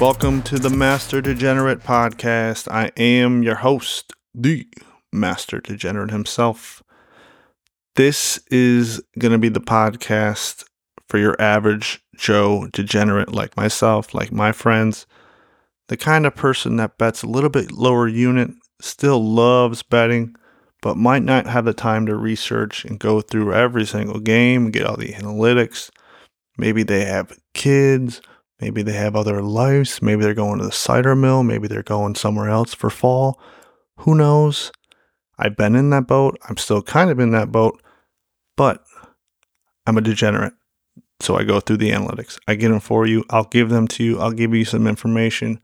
Welcome to the Master Degenerate podcast. I am your host, the Master Degenerate himself. This is going to be the podcast for your average Joe degenerate like myself, like my friends, the kind of person that bets a little bit lower unit, still loves betting, but might not have the time to research and go through every single game, get all the analytics. Maybe they have kids Maybe they have other lives. Maybe they're going to the cider mill. Maybe they're going somewhere else for fall. Who knows? I've been in that boat. I'm still kind of in that boat, but I'm a degenerate. So I go through the analytics. I get them for you. I'll give them to you. I'll give you some information.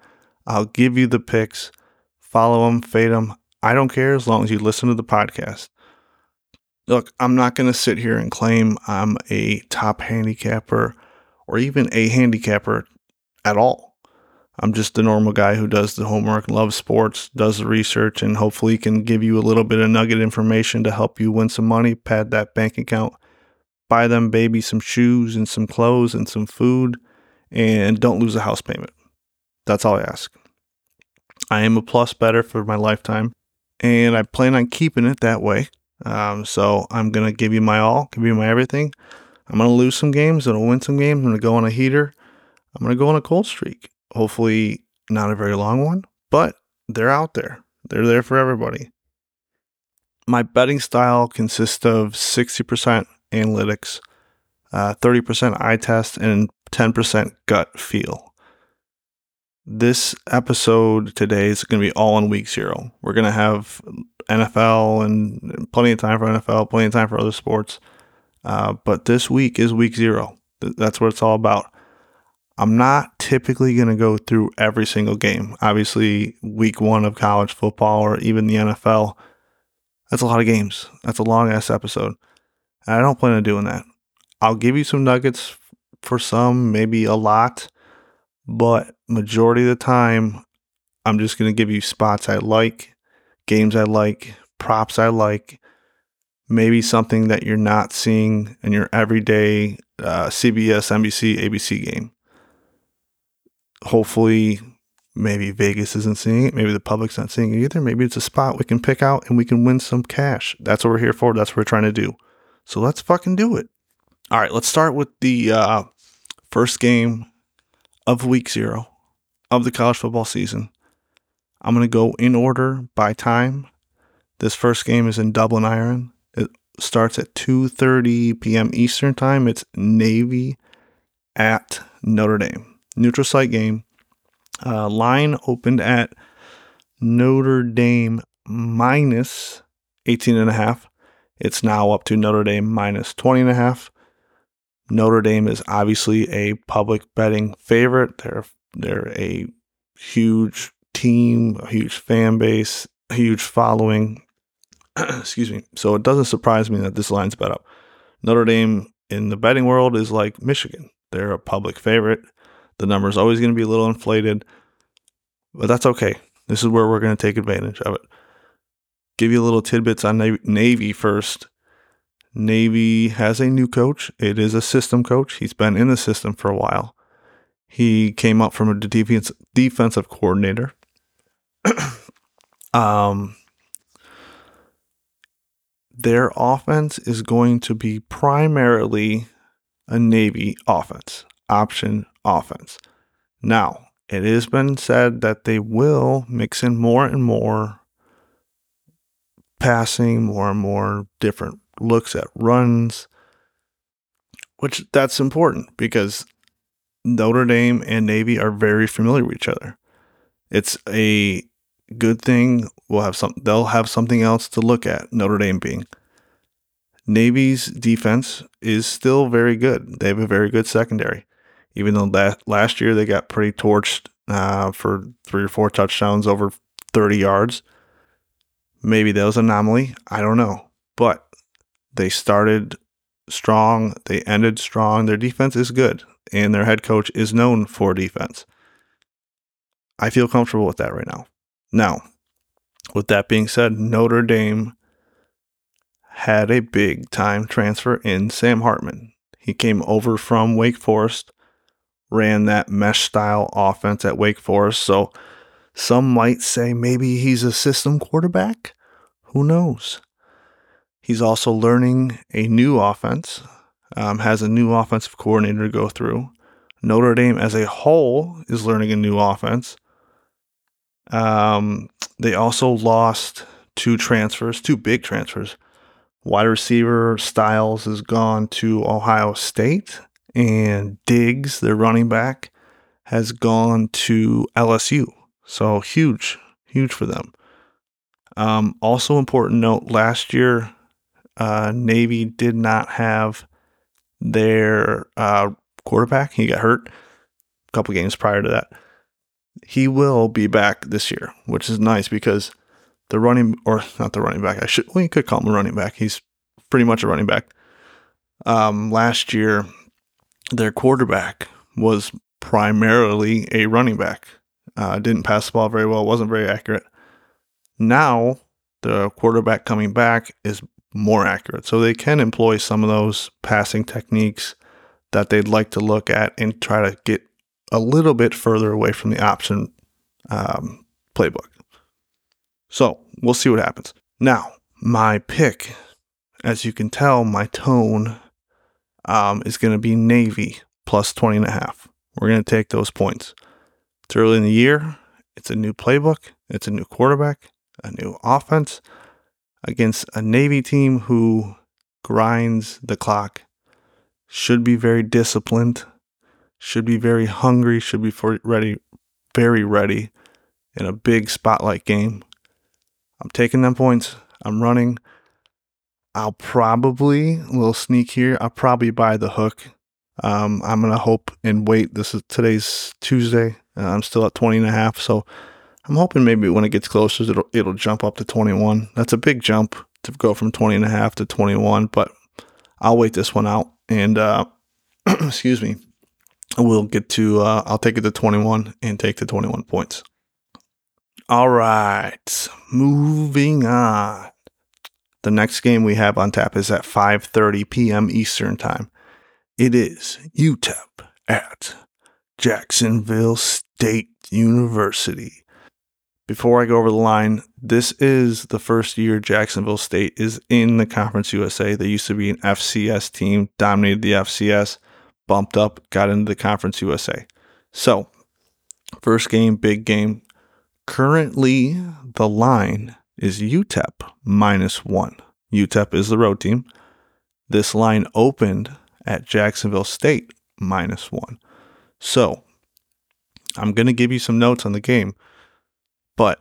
I'll give you the picks. Follow them, fade them. I don't care as long as you listen to the podcast. Look, I'm not going to sit here and claim I'm a top handicapper or even a handicapper at all. I'm just a normal guy who does the homework, loves sports, does the research, and hopefully can give you a little bit of nugget information to help you win some money, pad that bank account, buy them baby some shoes and some clothes and some food, and don't lose a house payment. That's all I ask. I am a plus better for my lifetime, and I plan on keeping it that way. Um, so I'm gonna give you my all, give you my everything. I'm going to lose some games. I'm going to win some games. I'm going to go on a heater. I'm going to go on a cold streak. Hopefully, not a very long one, but they're out there. They're there for everybody. My betting style consists of 60% analytics, uh, 30% eye test, and 10% gut feel. This episode today is going to be all in week zero. We're going to have NFL and plenty of time for NFL, plenty of time for other sports. Uh, but this week is week zero. That's what it's all about. I'm not typically going to go through every single game. Obviously, week one of college football or even the NFL, that's a lot of games. That's a long ass episode. And I don't plan on doing that. I'll give you some nuggets for some, maybe a lot, but majority of the time, I'm just going to give you spots I like, games I like, props I like, maybe something that you're not seeing in your everyday uh, CBS, NBC, ABC game. Hopefully, maybe Vegas isn't seeing it. Maybe the public's not seeing it either. Maybe it's a spot we can pick out and we can win some cash. That's what we're here for. That's what we're trying to do. So let's fucking do it. All right, let's start with the uh, first game of week zero of the college football season. I'm going to go in order by time. This first game is in Dublin, Ireland starts at 2:30 p.m. Eastern Time. It's Navy at Notre Dame. Neutral site game. Uh, line opened at Notre Dame minus 18 and a half. It's now up to Notre Dame minus 20 and a half. Notre Dame is obviously a public betting favorite. They're they're a huge team, a huge fan base, a huge following. excuse me. So it doesn't surprise me that this line's bet up. Notre Dame in the betting world is like Michigan. They're a public favorite. The number is always going to be a little inflated, but that's okay. This is where we're going to take advantage of it. Give you a little tidbits on Navy first. Navy has a new coach. It is a system coach. He's been in the system for a while. He came up from a defense, defensive coordinator. um, their offense is going to be primarily a Navy offense, option offense. Now, it has been said that they will mix in more and more passing, more and more different looks at runs, which that's important because Notre Dame and Navy are very familiar with each other. It's a good thing. We'll have some. They'll have something else to look at. Notre Dame being Navy's defense is still very good. They have a very good secondary, even though that last year they got pretty torched uh, for three or four touchdowns over 30 yards. Maybe that was an anomaly. I don't know, but they started strong. They ended strong. Their defense is good, and their head coach is known for defense. I feel comfortable with that right now. Now, with that being said, Notre Dame had a big time transfer in Sam Hartman. He came over from Wake Forest, ran that mesh style offense at Wake Forest. So some might say maybe he's a system quarterback. Who knows? He's also learning a new offense, um, has a new offensive coordinator to go through. Notre Dame as a whole is learning a new offense. Um, they also lost two transfers, two big transfers. Wide receiver Styles has gone to Ohio State, and Diggs, their running back, has gone to LSU. So huge, huge for them. Um, also, important note last year, uh, Navy did not have their uh, quarterback. He got hurt a couple games prior to that. He will be back this year, which is nice because the running, or not the running back, I should, you could call him a running back. He's pretty much a running back. Um, last year, their quarterback was primarily a running back. Uh, didn't pass the ball very well, wasn't very accurate. Now, the quarterback coming back is more accurate. So they can employ some of those passing techniques that they'd like to look at and try to get a little bit further away from the option um, playbook. So we'll see what happens. Now, my pick, as you can tell, my tone um, is going to be Navy plus 20 and a half. We're going to take those points. It's early in the year. It's a new playbook. It's a new quarterback, a new offense against a Navy team who grinds the clock, should be very disciplined, should be very hungry, should be ready, very ready in a big spotlight game. I'm taking them points. I'm running. I'll probably, a little sneak here, I'll probably buy the hook. Um, I'm going to hope and wait. This is today's Tuesday. Uh, I'm still at 20 and a half. So I'm hoping maybe when it gets closer, it'll, it'll jump up to 21. That's a big jump to go from 20 and a half to 21, but I'll wait this one out. And, uh, excuse me, we'll get to, uh, I'll take it to 21 and take the 21 points. All right, moving on. The next game we have on tap is at 5:30 p.m. Eastern Time. It is UTEP at Jacksonville State University. Before I go over the line, this is the first year Jacksonville State is in the Conference USA. They used to be an FCS team, dominated the FCS, bumped up, got into the Conference USA. So, first game, big game. Currently, the line is UTEP minus one. UTEP is the road team. This line opened at Jacksonville State minus one. So I'm going to give you some notes on the game, but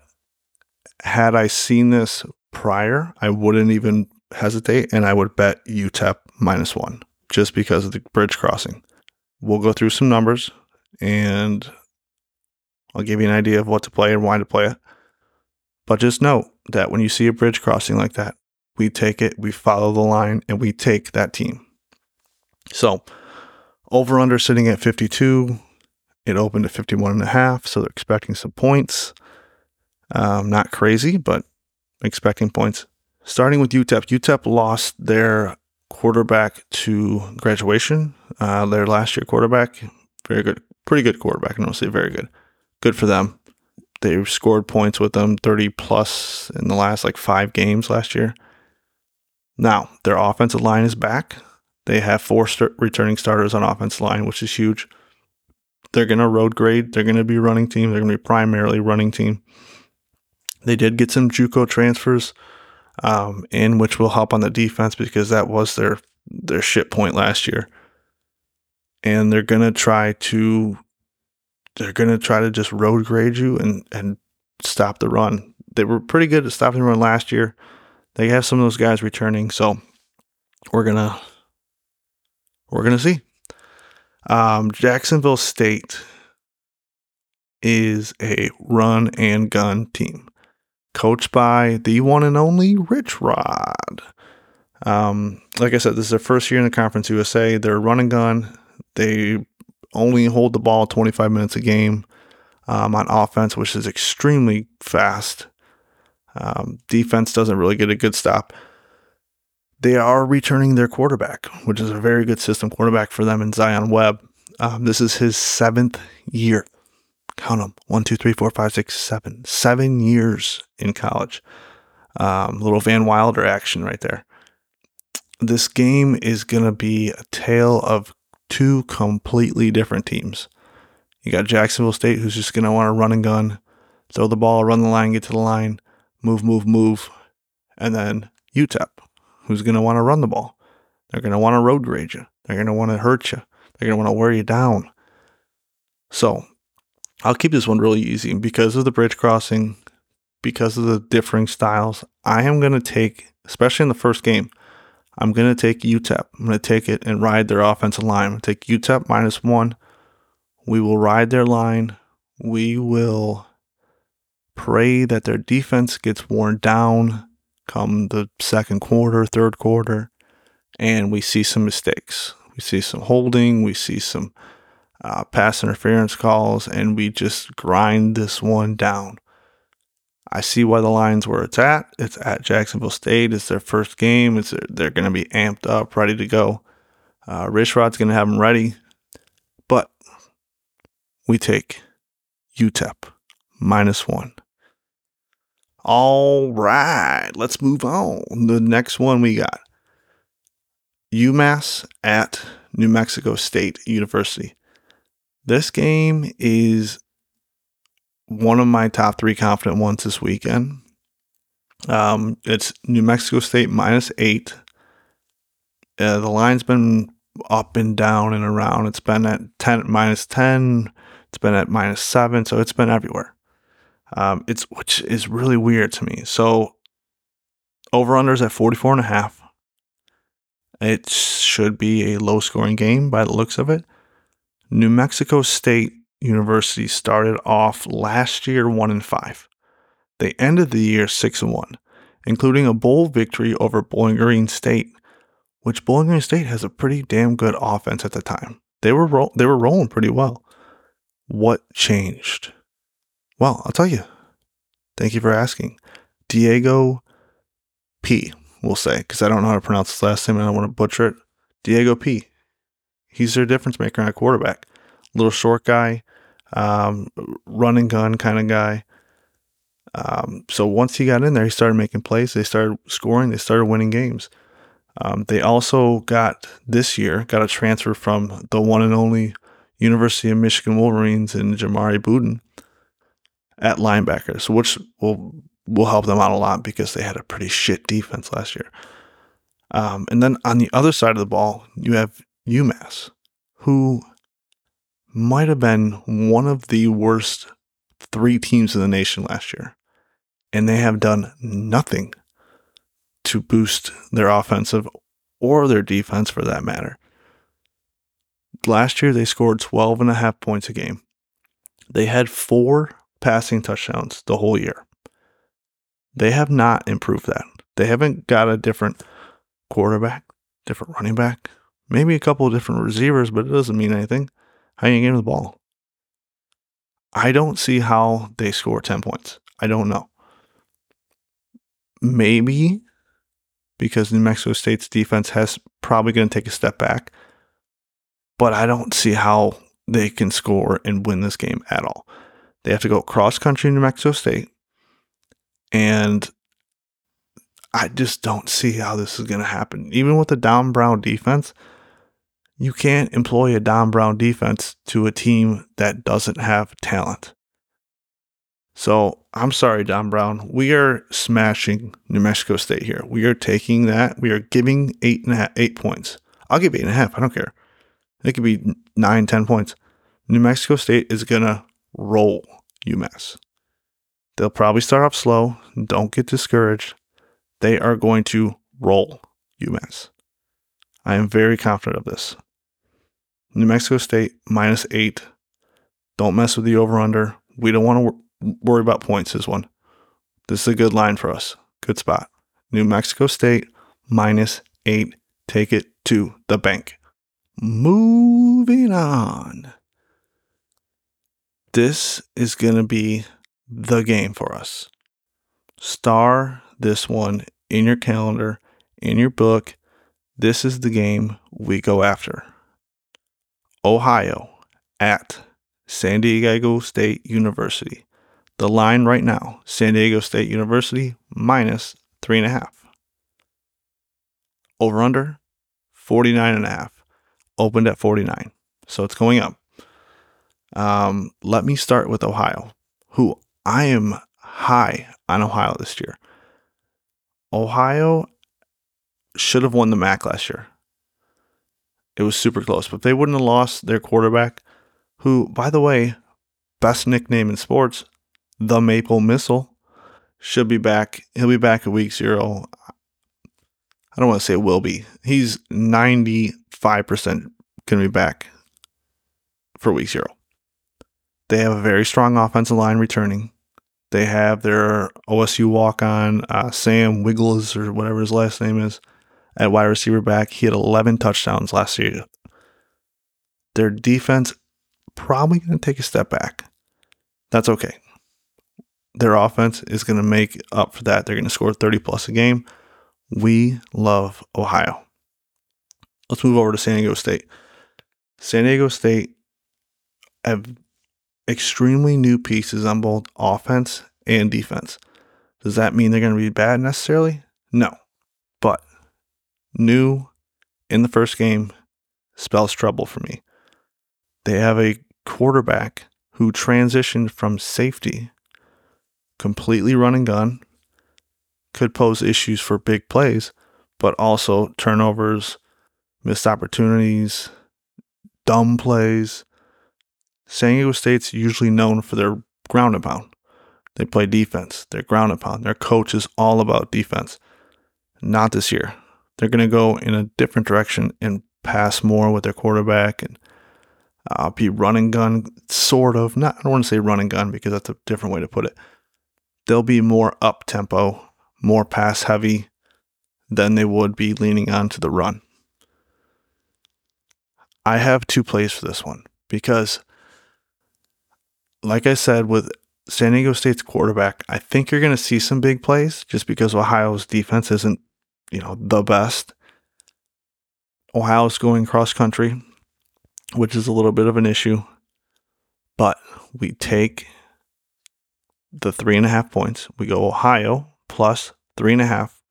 had I seen this prior, I wouldn't even hesitate and I would bet UTEP minus one just because of the bridge crossing. We'll go through some numbers and I'll give you an idea of what to play and why to play it. But just note that when you see a bridge crossing like that, we take it, we follow the line, and we take that team. So, over under sitting at 52. It opened at 51 and a half, so they're expecting some points. Um, not crazy, but expecting points. Starting with UTEP, UTEP lost their quarterback to graduation. Uh, their last year quarterback, very good, pretty good quarterback. I don't say very good. Good for them they scored points with them 30 plus in the last like five games last year. Now, their offensive line is back. They have four st- returning starters on offensive line, which is huge. They're going to road grade. They're going to be running team. They're going to be primarily running team. They did get some JUCO transfers um, in, which will help on the defense because that was their their shit point last year. And they're to try to they're to try to just road grade you and, and stop the run. They were pretty good at stopping the run last year. They have some of those guys returning, so we're gonna we're gonna see. Um, Jacksonville State is a run and gun team, coached by the one and only Rich Rod. Um, like I said, this is their first year in the Conference USA. They're run and gun. They only hold the ball 25 minutes a game um, on offense, which is extremely fast. Um, defense doesn't really get a good stop. They are returning their quarterback, which is a very good system quarterback for them in Zion Webb. Um, this is his seventh year. Count them one, two, three, four, five, six, seven. Seven years in college. Um, little Van Wilder action right there. This game is going to be a tale of two completely different teams. You got Jacksonville State, who's just going to want to run and gun, throw the ball, run the line, get to the line, move, move, move. And then UTEP, who's going to want to run the ball. They're going to want to road grade you. They're going to want to hurt you. They're going to want to wear you down. So I'll keep this one really easy because of the bridge crossing, because of the differing styles. I am going to take, especially in the first game, I'm going to take UTEP. I'm going to take it and ride their offensive line. I'm take UTEP minus one. We will ride their line. We will pray that their defense gets worn down come the second quarter, third quarter, and we see some mistakes. We see some holding, we see some uh, pass interference calls, and we just grind this one down. I see why the line's where it's at. It's at Jacksonville State. It's their first game. It's they're going to be amped up, ready to go. Uh, Rich Rod's going to have them ready, but we take UTEP minus one. All right, let's move on. The next one we got UMass at New Mexico State University. This game is one of my top three confident ones this weekend. Um, it's New Mexico State minus eight. Uh, the line's been up and down and around. It's been at 10, minus 10. It's been at minus seven. So it's been everywhere. Um, it's which is really weird to me. So over unders at 44 and a half. It should be a low scoring game by the looks of it. New Mexico State University started off last year 1 and 5. They ended the year 6 and 1, including a bowl victory over Bowling Green State, which Bowling Green State has a pretty damn good offense at the time. They were ro- they were rolling pretty well. What changed? Well, I'll tell you. Thank you for asking. Diego P, we'll say, because I don't know how to pronounce his last name and I don't want to butcher it. Diego P. He's their difference maker at quarterback. Little short guy, um, running gun kind of guy. Um, so once he got in there, he started making plays. They started scoring. They started winning games. Um, they also got this year got a transfer from the one and only University of Michigan Wolverines in Jamari Buden at linebacker, so which will will help them out a lot because they had a pretty shit defense last year. Um, and then on the other side of the ball, you have UMass, who might have been one of the worst three teams in the nation last year, and they have done nothing to boost their offensive or their defense for that matter. Last year, they scored 12 and a half points a game. They had four passing touchdowns the whole year. They have not improved that. They haven't got a different quarterback, different running back, maybe a couple of different receivers, but it doesn't mean anything. How you getting the ball? I don't see how they score 10 points. I don't know. Maybe because New Mexico State's defense has probably going to take a step back, but I don't see how they can score and win this game at all. They have to go cross country New Mexico State. And I just don't see how this is going to happen. Even with the Don Brown defense, you can't employ a Don Brown defense to a team that doesn't have talent. So I'm sorry, Don Brown. We are smashing New Mexico State here. We are taking that. We are giving eight and a half, eight points. I'll give eight and a half. I don't care. It could be nine, ten points. New Mexico State is gonna roll UMass. They'll probably start off slow. Don't get discouraged. They are going to roll UMass. I am very confident of this. New Mexico State minus eight. Don't mess with the over under. We don't want to wor- worry about points this one. This is a good line for us. Good spot. New Mexico State minus eight. Take it to the bank. Moving on this is going to be the game for us. Star this one in your calendar, in your book. This is the game we go after. Ohio at San Diego State University. The line right now, San Diego State University minus three and a half. Over under 49 and a half. Opened at 49. So it's going up. Um, let me start with Ohio, who I am high on Ohio this year. Ohio should have won the MAC last year. It was super close, but they wouldn't have lost their quarterback, who, by the way, best nickname in sports, the Maple Missile, should be back. He'll be back at week zero. I don't want to say it will be. He's 95% going to be back for week zero. They have a very strong offensive line returning. They have their OSU walk on, uh, Sam Wiggles, or whatever his last name is, at wide receiver back. He had 11 touchdowns last year. Their defense probably going to take a step back. That's okay. Their offense is going to make up for that. They're going to score 30 plus a game. We love Ohio. Let's move over to San Diego State. San Diego State have extremely new pieces on both offense and defense. Does that mean they're going to be bad necessarily? No. New in the first game spells trouble for me. They have a quarterback who transitioned from safety, completely run and gun, could pose issues for big plays, but also turnovers, missed opportunities, dumb plays. San Diego State's usually known for their ground and pound. They play defense, they're ground and pound. Their coach is all about defense. Not this year. They're going to go in a different direction and pass more with their quarterback and uh, be running gun, sort of. Not, I don't want to say running gun because that's a different way to put it. They'll be more up tempo, more pass heavy than they would be leaning on to the run. I have two plays for this one because, like I said, with San Diego State's quarterback, I think you're going to see some big plays just because Ohio's defense isn't, you know, the best. Ohio's going cross country, which is a little bit of an issue, but we take the three and a half points. We go Ohio plus three and a half,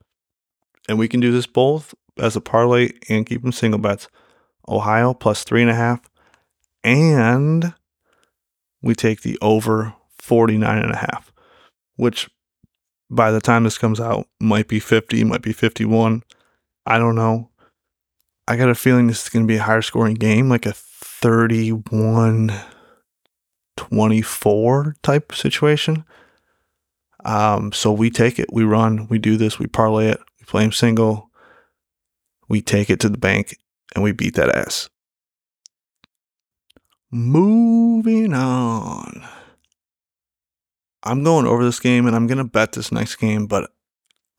and we can do this both as a parlay and keep them single bets. Ohio plus three and a half. And we take the over 49 and a half, which by the time this comes out might be 50, might be 51. I don't know. I got a feeling this is going to be a higher scoring game, like a 31 24 type situation. Um, so we take it, we run, we do this, we parlay it, we play them single, we take it to the bank, and we beat that ass. Moving on. I'm going over this game and I'm going to bet this next game, but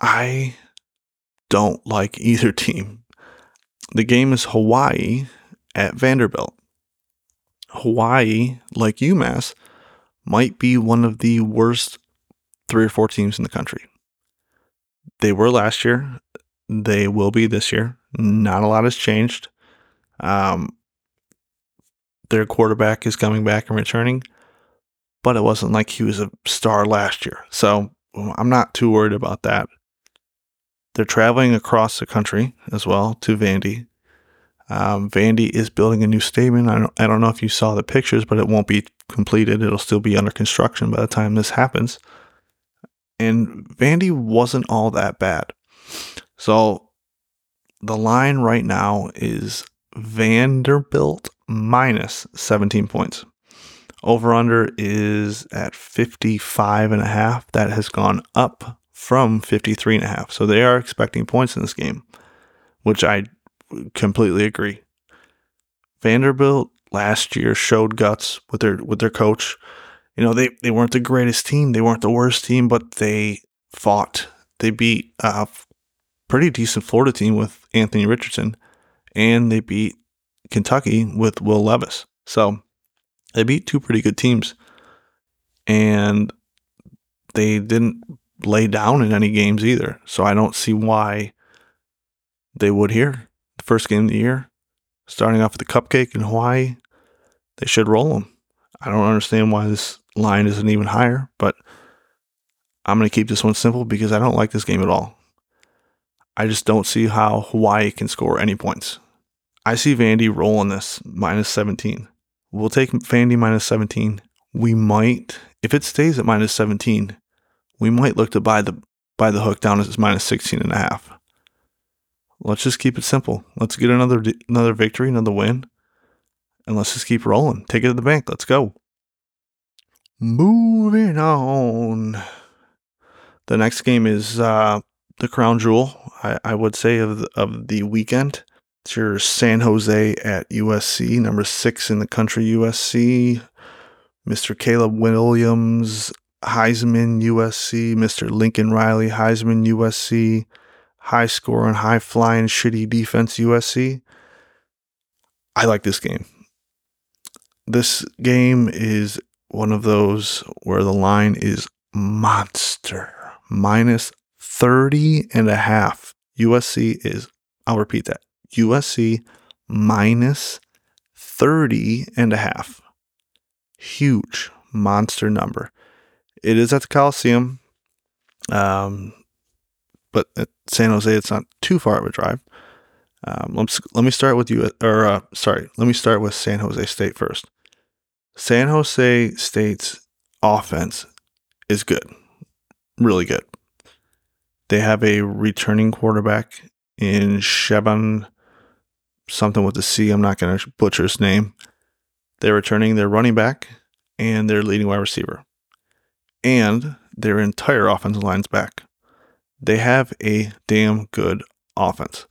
I don't like either team. The game is Hawaii at Vanderbilt. Hawaii, like UMass, might be one of the worst three or four teams in the country. They were last year. They will be this year. Not a lot has changed. Um, their quarterback is coming back and returning, but it wasn't like he was a star last year. So I'm not too worried about that. They're traveling across the country as well to Vandy. Um, Vandy is building a new stadium. I don't, I don't know if you saw the pictures, but it won't be completed. It'll still be under construction by the time this happens. And Vandy wasn't all that bad. So the line right now is Vanderbilt minus 17 points. Over under is at 55 and a half. That has gone up from 53 and a half. So they are expecting points in this game, which I completely agree. Vanderbilt last year showed guts with their with their coach. You know, they, they weren't the greatest team. They weren't the worst team, but they fought. They beat a pretty decent Florida team with Anthony Richardson, and they beat Kentucky with Will Levis. So they beat two pretty good teams, and they didn't lay down in any games either. So I don't see why they would here. The first game of the year, starting off with the cupcake in Hawaii. They should roll them. I don't understand why this line isn't even higher, but I'm going to keep this one simple because I don't like this game at all. I just don't see how Hawaii can score any points. I see Vandy rolling this minus 17. We'll take Vandy minus 17. We might, if it stays at minus 17, we might look to buy the buy the hook down as minus 16 and a half. Let's just keep it simple. Let's get another another victory, another win, and let's just keep rolling. Take it to the bank. Let's go. Moving on. The next game is uh, the crown jewel, I, I would say, of the, of the weekend. It's your San Jose at USC, number six in the country, USC. Mr. Caleb Williams, Heisman, USC. Mr. Lincoln Riley, Heisman, USC. High scoring, high flying, shitty defense, USC. I like this game. This game is one of those where the line is monster minus 30 and a half. USC is, I'll repeat that USC minus 30 and a half. Huge monster number. It is at the Coliseum. Um, but at San Jose, it's not too far of a drive. Um, let's, let me start with you, or uh, sorry, let me start with San Jose State first. San Jose State's offense is good, really good. They have a returning quarterback in Chevan, something with the C. I'm not going to butcher his name. They're returning their running back and their leading wide receiver, and their entire offensive line's back. They have a damn good offense.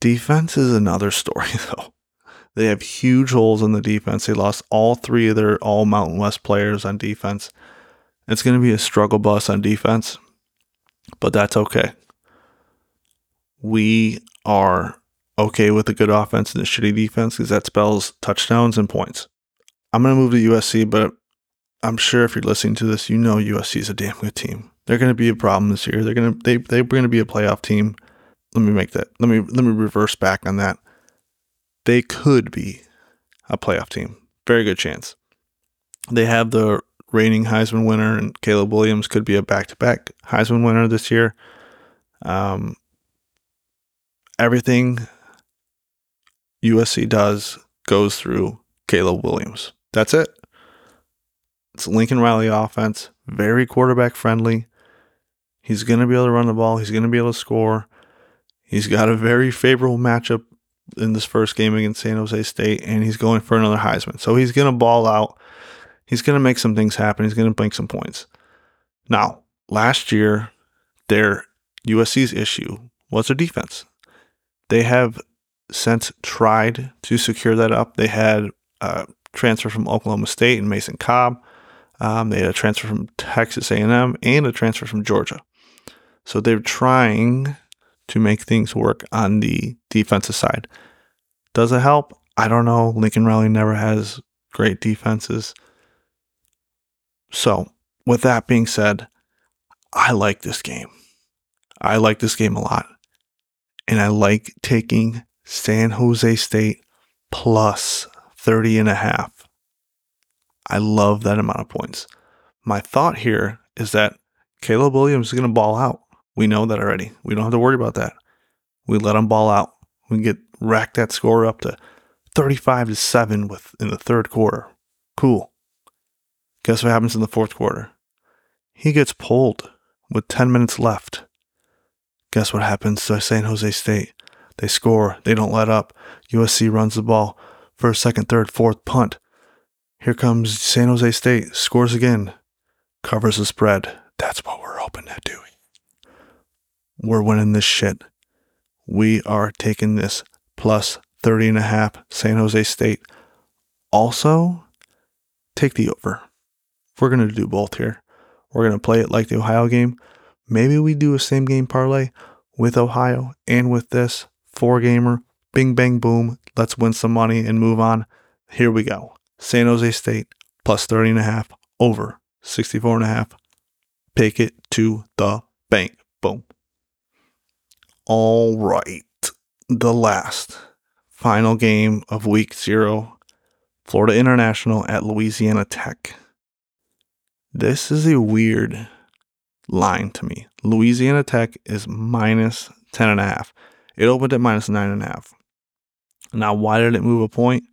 Defense is another story, though. They have huge holes in the defense. They lost all three of their all Mountain West players on defense. It's going to be a struggle bus on defense but that's okay. We are okay with a good offense and a shitty defense because that spells touchdowns and points. I'm going to move to USC, but I'm sure if you're listening to this, you know USC is a damn good team. They're going to be a problem this year. They're going to they they're going to be a playoff team. Let me make that. Let me let me reverse back on that. They could be a playoff team. Very good chance. They have the reigning Heisman winner, and Caleb Williams could be a back to back Heisman winner this year. Um, everything USC does goes through Caleb Williams. That's it. It's Lincoln Riley offense, very quarterback friendly. He's going to be able to run the ball, he's going to be able to score. He's got a very favorable matchup in this first game against San Jose State, and he's going for another Heisman. So he's going to ball out. He's going to make some things happen. He's going to make some points. Now, last year, their USC's issue was their defense. They have since tried to secure that up. They had a transfer from Oklahoma State and Mason Cobb. Um, they had a transfer from Texas A&M and a transfer from Georgia. So they're trying to make things work on the defensive side. Does it help? I don't know. Lincoln Riley never has great defenses. So, with that being said, I like this game. I like this game a lot. And I like taking San Jose State plus 30 and a half. I love that amount of points. My thought here is that Caleb Williams is going to ball out. We know that already. We don't have to worry about that. We let him ball out. We get rack that score up to 35 to 7 with in the third quarter. Cool. Guess what happens in the fourth quarter? He gets pulled with 10 minutes left. Guess what happens to San Jose State? They score, they don't let up. USC runs the ball. First, second, third, fourth punt. Here comes San Jose State, scores again, covers the spread. That's what we're hoping at doing. We're winning this shit. We are taking this plus 30 and a half San Jose State. Also, take the over we're going to do both here. We're going to play it like the Ohio game. Maybe we do a same game parlay with Ohio and with this four gamer. Bing, bang, boom. Let's win some money and move on. Here we go. San Jose State plus 30 and a half over 64 and a half. Take it to the bank. Boom. All right. The last final game of week zero Florida International at Louisiana Tech. This is a weird line to me. Louisiana Tech is minus 10.5. It opened at minus 9.5. Now, why did it move a point?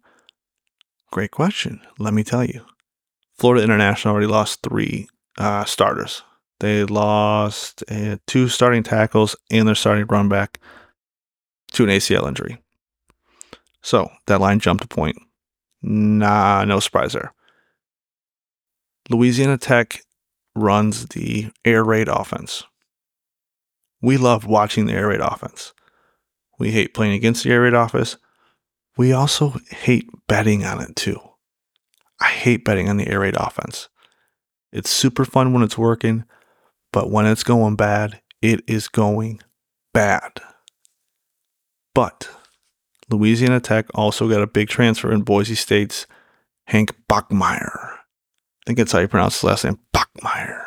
Great question. Let me tell you. Florida International already lost three uh, starters. They lost uh, two starting tackles and their starting run back to an ACL injury. So that line jumped a point. Nah, no surprise there. Louisiana Tech runs the air raid offense. We love watching the air raid offense. We hate playing against the air raid offense. We also hate betting on it too. I hate betting on the air raid offense. It's super fun when it's working, but when it's going bad, it is going bad. But Louisiana Tech also got a big transfer in Boise State's Hank Bachmeier. I think that's how you pronounce his last name, Bachmeier.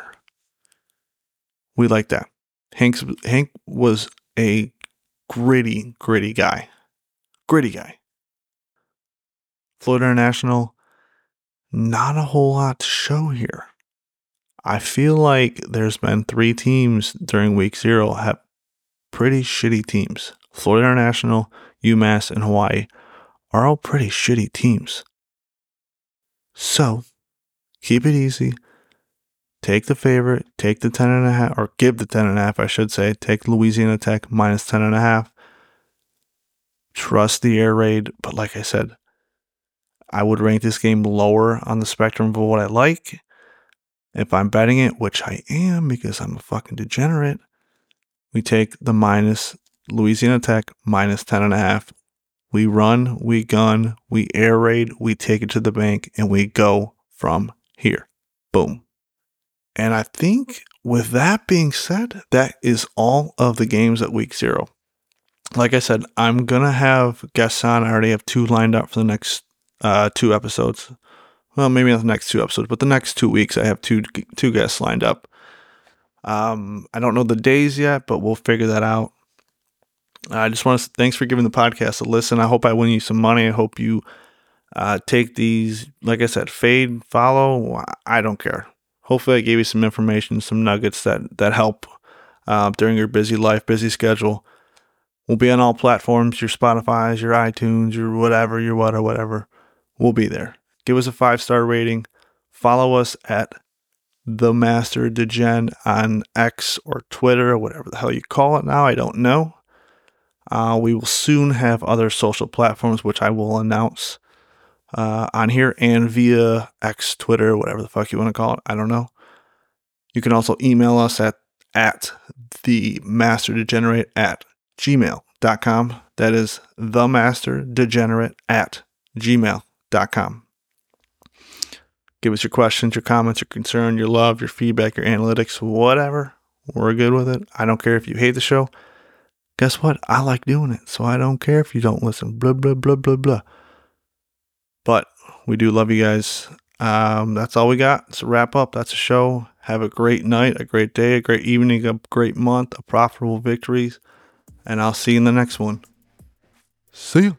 We like that. Hank's, Hank was a gritty, gritty guy. Gritty guy. Florida International, not a whole lot to show here. I feel like there's been three teams during week zero have pretty shitty teams. Florida International, UMass, and Hawaii are all pretty shitty teams. So keep it easy. Take the favorite, take the 10 and a half, or give the 10 and a half, I should say. Take Louisiana Tech minus 10 and a half. Trust the air raid, but like I said, I would rank this game lower on the spectrum of what I like. If I'm betting it, which I am because I'm a fucking degenerate, we take the minus Louisiana Tech minus 10 and a half. We run, we gun, we air raid, we take it to the bank, and we go from here. Boom. And I think with that being said, that is all of the games at week zero. Like I said, I'm going to have guests on. I already have two lined up for the next uh, two episodes. Well, maybe not the next two episodes, but the next two weeks I have two two guests lined up. Um, I don't know the days yet, but we'll figure that out. I just want to thanks for giving the podcast a listen. I hope I win you some money. I hope you uh, take these, like I said, fade, follow. I don't care. Hopefully, I gave you some information, some nuggets that that help uh, during your busy life, busy schedule. We'll be on all platforms: your Spotify's, your iTunes, your whatever, your what or whatever. We'll be there. Give us a five star rating. Follow us at the Master Degen on X or Twitter or whatever the hell you call it now. I don't know. Uh, we will soon have other social platforms, which I will announce uh, on here and via X, Twitter, whatever the fuck you want to call it. I don't know. You can also email us at at the master degenerate at gmail.com. That is the master degenerate at gmail.com. Give us your questions, your comments, your concern, your love, your feedback, your analytics, whatever. We're good with it. I don't care if you hate the show. Guess what? I like doing it, so I don't care if you don't listen. Blah, blah, blah, blah, blah. But we do love you guys. Um, that's all we got. It's a wrap up. That's a show. Have a great night, a great day, a great evening, a great month, a profitable victories. And I'll see you in the next one. See you.